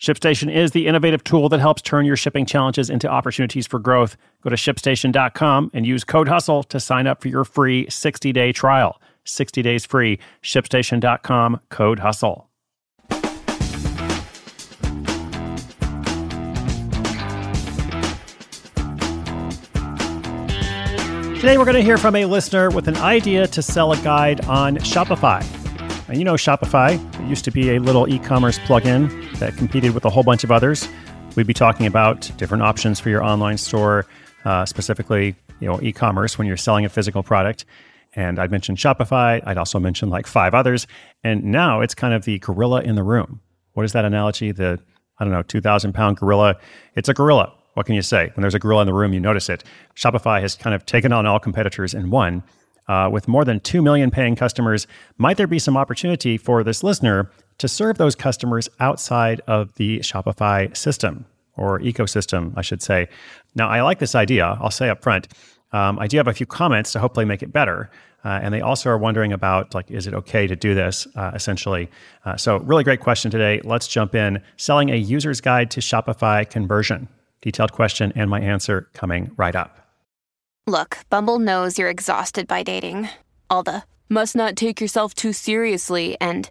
ShipStation is the innovative tool that helps turn your shipping challenges into opportunities for growth. Go to shipstation.com and use code HUSTLE to sign up for your free 60 day trial. 60 days free. ShipStation.com, code HUSTLE. Today, we're going to hear from a listener with an idea to sell a guide on Shopify. And you know Shopify, it used to be a little e commerce plugin that competed with a whole bunch of others. We'd be talking about different options for your online store, uh, specifically, you know, e-commerce when you're selling a physical product. And I'd mentioned Shopify. I'd also mentioned like five others. And now it's kind of the gorilla in the room. What is that analogy? The, I don't know, 2,000 pound gorilla. It's a gorilla. What can you say? When there's a gorilla in the room, you notice it. Shopify has kind of taken on all competitors in one. Uh, with more than 2 million paying customers, might there be some opportunity for this listener to serve those customers outside of the Shopify system or ecosystem, I should say? Now, I like this idea. I'll say up front. Um, I do have a few comments to hopefully make it better. Uh, and they also are wondering about like, is it okay to do this? Uh, essentially, uh, so really great question today. Let's jump in. Selling a user's guide to Shopify conversion. Detailed question and my answer coming right up. Look, Bumble knows you're exhausted by dating. All the must not take yourself too seriously and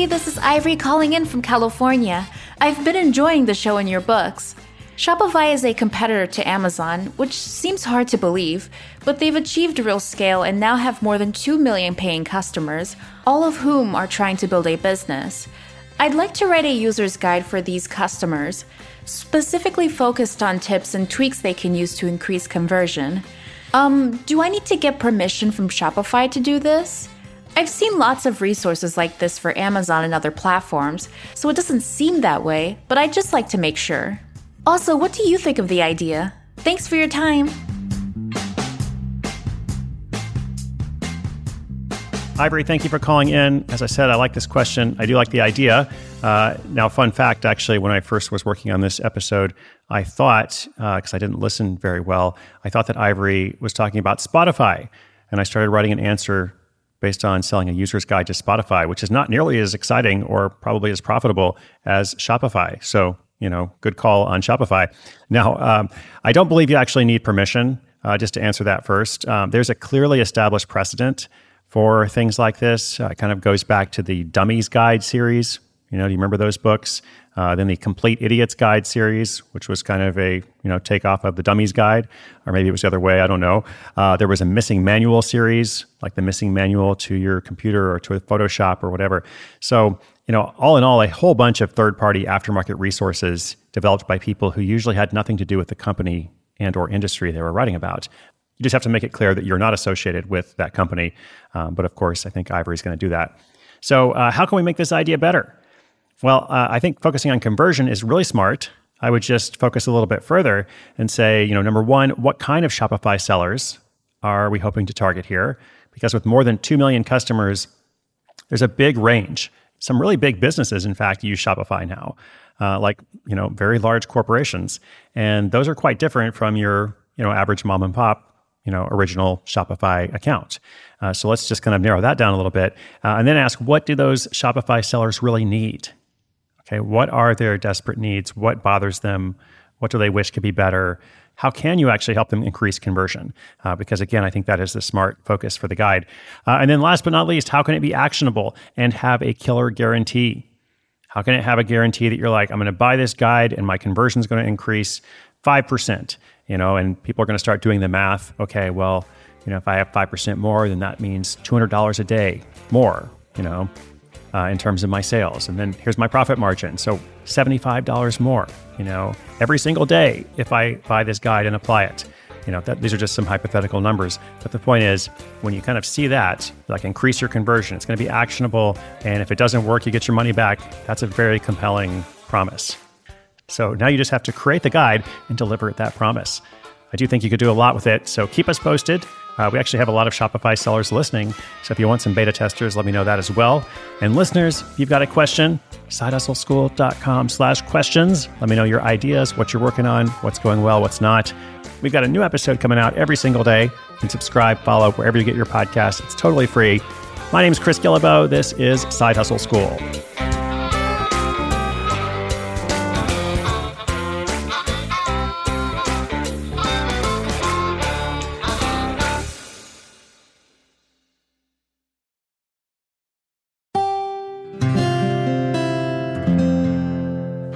Hi, this is Ivory calling in from California. I've been enjoying the show and your books. Shopify is a competitor to Amazon, which seems hard to believe, but they've achieved real scale and now have more than 2 million paying customers, all of whom are trying to build a business. I'd like to write a user's guide for these customers, specifically focused on tips and tweaks they can use to increase conversion. Um, do I need to get permission from Shopify to do this? I've seen lots of resources like this for Amazon and other platforms, so it doesn't seem that way, but I'd just like to make sure. Also, what do you think of the idea? Thanks for your time. Ivory, thank you for calling in. As I said, I like this question. I do like the idea. Uh, now, fun fact actually, when I first was working on this episode, I thought, because uh, I didn't listen very well, I thought that Ivory was talking about Spotify. And I started writing an answer based on selling a user's guide to Spotify, which is not nearly as exciting or probably as profitable as Shopify. So, you know, good call on Shopify. Now, um, I don't believe you actually need permission. Uh, just to answer that first, um, there's a clearly established precedent for things like this. Uh, it kind of goes back to the Dummies Guide series. You know, do you remember those books? Uh, then the Complete Idiots Guide series, which was kind of a you know takeoff of the Dummies Guide, or maybe it was the other way. I don't know. Uh, there was a Missing Manual series, like the Missing Manual to your computer or to Photoshop or whatever. So you know, all in all, a whole bunch of third-party aftermarket resources developed by people who usually had nothing to do with the company and or industry they were writing about. You just have to make it clear that you're not associated with that company. Um, but of course, I think Ivory's going to do that. So, uh, how can we make this idea better? Well, uh, I think focusing on conversion is really smart. I would just focus a little bit further and say, you know, number one, what kind of Shopify sellers are we hoping to target here? Because with more than 2 million customers, there's a big range. Some really big businesses, in fact, use Shopify now, uh, like, you know, very large corporations. And those are quite different from your, you know average mom and pop you know original Shopify account. Uh, so let's just kind of narrow that down a little bit, uh, and then ask what do those Shopify sellers really need? Okay, what are their desperate needs? What bothers them? What do they wish could be better? How can you actually help them increase conversion? Uh, because again, I think that is the smart focus for the guide. Uh, and then last but not least, how can it be actionable and have a killer guarantee? How can it have a guarantee that you're like, I'm going to buy this guide and my conversion is going to increase 5%, you know, and people are going to start doing the math. Okay, well, you know, if I have 5% more, then that means $200 a day more, you know, uh, in terms of my sales. And then here's my profit margin. So $75 more, you know, every single day if I buy this guide and apply it. You know, that, these are just some hypothetical numbers. But the point is, when you kind of see that, like increase your conversion, it's going to be actionable. And if it doesn't work, you get your money back. That's a very compelling promise. So now you just have to create the guide and deliver that promise. I do think you could do a lot with it. So keep us posted. Uh, we actually have a lot of Shopify sellers listening. So if you want some beta testers, let me know that as well. And listeners, if you've got a question, sidehustleschool.com slash questions. Let me know your ideas, what you're working on, what's going well, what's not. We've got a new episode coming out every single day. You can subscribe, follow wherever you get your podcast. It's totally free. My name is Chris Guillebeau. This is Side Hustle School.